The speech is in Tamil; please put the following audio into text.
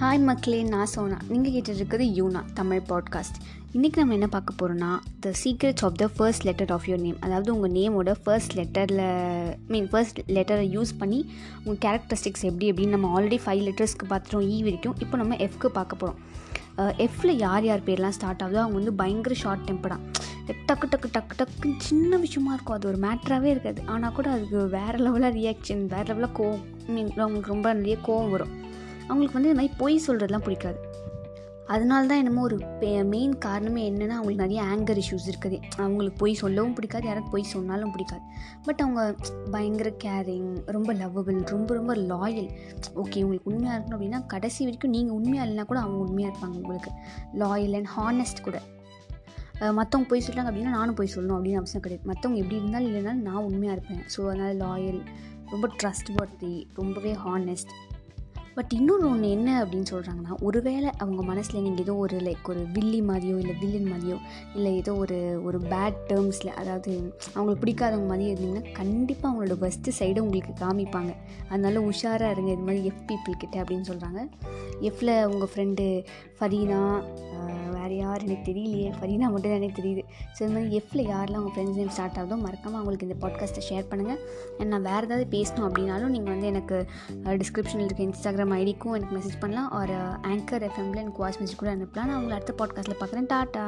ஹாய் மக்களே நான் சோனா. நீங்கள் கேட்டு இருக்கிறது யூனா தமிழ் பாட்காஸ்ட் இன்றைக்கி நம்ம என்ன பார்க்க போகிறோம்னா the secrets of the first letter of your name அதாவது உங்கள் நேமோட ஃபர்ஸ்ட் லெட்டரில் மீன் ஃபர்ஸ்ட் லெட்டரை யூஸ் பண்ணி உங்கள் கேரக்டரிஸ்டிக்ஸ் எப்படி எப்படின்னு நம்ம ஆல்ரெடி ஃபைவ் லெட்டர்ஸ்க்கு பார்த்துட்டோம் ஈ e வரைக்கும். இப்போ நம்ம எஃப்க்கு பார்க்க போகிறோம் எஃப்பில் யார் யார் பேர்லாம் ஸ்டார்ட் ஆகுதோ அவங்க வந்து பயங்கர ஷார்ட் டெம்பராக டக்கு டக்கு டக்கு டக்குன்னு சின்ன விஷயமா இருக்கும். அது ஒரு மேட்ராகவே இருக்காது. ஆனால் கூட அதுக்கு வேறு லெவலாக ரியாக்ஷன் வேறு லெவலாக கோவம். மீன் அவங்களுக்கு ரொம்ப நிறைய கோவம் வரும். அவங்களுக்கு வந்து இந்த மாதிரி பொய் சொல்கிறதுலாம் பிடிக்காது. அதனால தான் என்னமோ ஒரு மெயின் காரணமே என்னென்னா அவங்களுக்கு நிறைய ஆங்கர் இஷ்யூஸ் இருக்குது. அவங்களுக்கு பொய் சொல்லவும் பிடிக்காது யாராவது பொய் சொன்னாலும் பிடிக்காது. பட் அவங்க பயங்கர கேரிங் ரொம்ப லவ்வபிள் ரொம்ப ரொம்ப லாயல் ஓகே உங்களுக்கு உண்மையாக இருக்கணும் அப்படின்னா கடைசி வரைக்கும் நீங்கள் உண்மையாக இல்லைனா கூட அவங்க உண்மையாக இருப்பாங்க உங்களுக்கு. லாயல் அண்ட் ஹானஸ்ட் கூட. மற்றவங்க போய் சொல்கிறாங்க அப்படின்னா நானும் போய் சொல்லணும் அப்படின்னு அவசியம் கிடையாது. மற்றவங்க எப்படி இருந்தாலும் இல்லைனாலும் நான் உண்மையாக இருப்பேன். ஸோ அதனால் லாயல் ரொம்ப ட்ரஸ்ட் வர்த்தி ரொம்பவே ஹானஸ்ட் பட் இன்னொன்று ஒன்று என்ன அப்படின்னு சொல்கிறாங்கன்னா ஒருவேளை அவங்க மனசில் நீங்கள் ஏதோ ஒரு லைக் ஒரு வில்லி மாதிரியோ இல்லை வில்லன் மாதிரியோ இல்லை ஏதோ ஒரு ஒரு பேட் டேர்ம்ஸில் அதாவது அவங்களுக்கு பிடிக்காதவங்க மாதிரி இருந்தீங்கன்னா கண்டிப்பாக அவங்களோட ஃபஸ்ட்டு சைடை உங்களுக்கு காமிப்பாங்க. அதனால உஷாராக இருங்க இது மாதிரி எஃப் பீப்புள்கிட்ட அப்படின்னு சொல்கிறாங்க எஃப்பில் உங்கள் ஃப்ரெண்டு ஃபரீனா யார் எனக்கு தெரியலையே ஃபரீனா மட்டும் தான் எனக்கு தெரியுது. ஸோ இது மாதிரி எஃப்பில் யாரெல்லாம் உங்கள் ஃப்ரெண்ட்ஸ் நேம் ஸ்டார்ட் ஆகுதோ மறக்காமல் அவங்களுக்கு இந்த பாட்காஸ்ட்டை ஷேர் பண்ணுங்கள் அண்ட் நான் வேறு ஏதாவது பேசணும் அப்படின்னாலும் நீங்கள் வந்து எனக்கு டிஸ்கிரிப்ஷனில் இருக்க இன்ஸ்டாகிராம் ஐடிக்கும் எனக்கு மெசேஜ் பண்ணலாம். ஒரு ஆங்கர் எஃப்எம்ல எனக்கு வாய்ஸ் மெசேஜ் கூட அனுப்பலாம். நான் உங்களை அடுத்த பாட்காஸ்ட்டில் பார்க்குறேன். டாட்டா!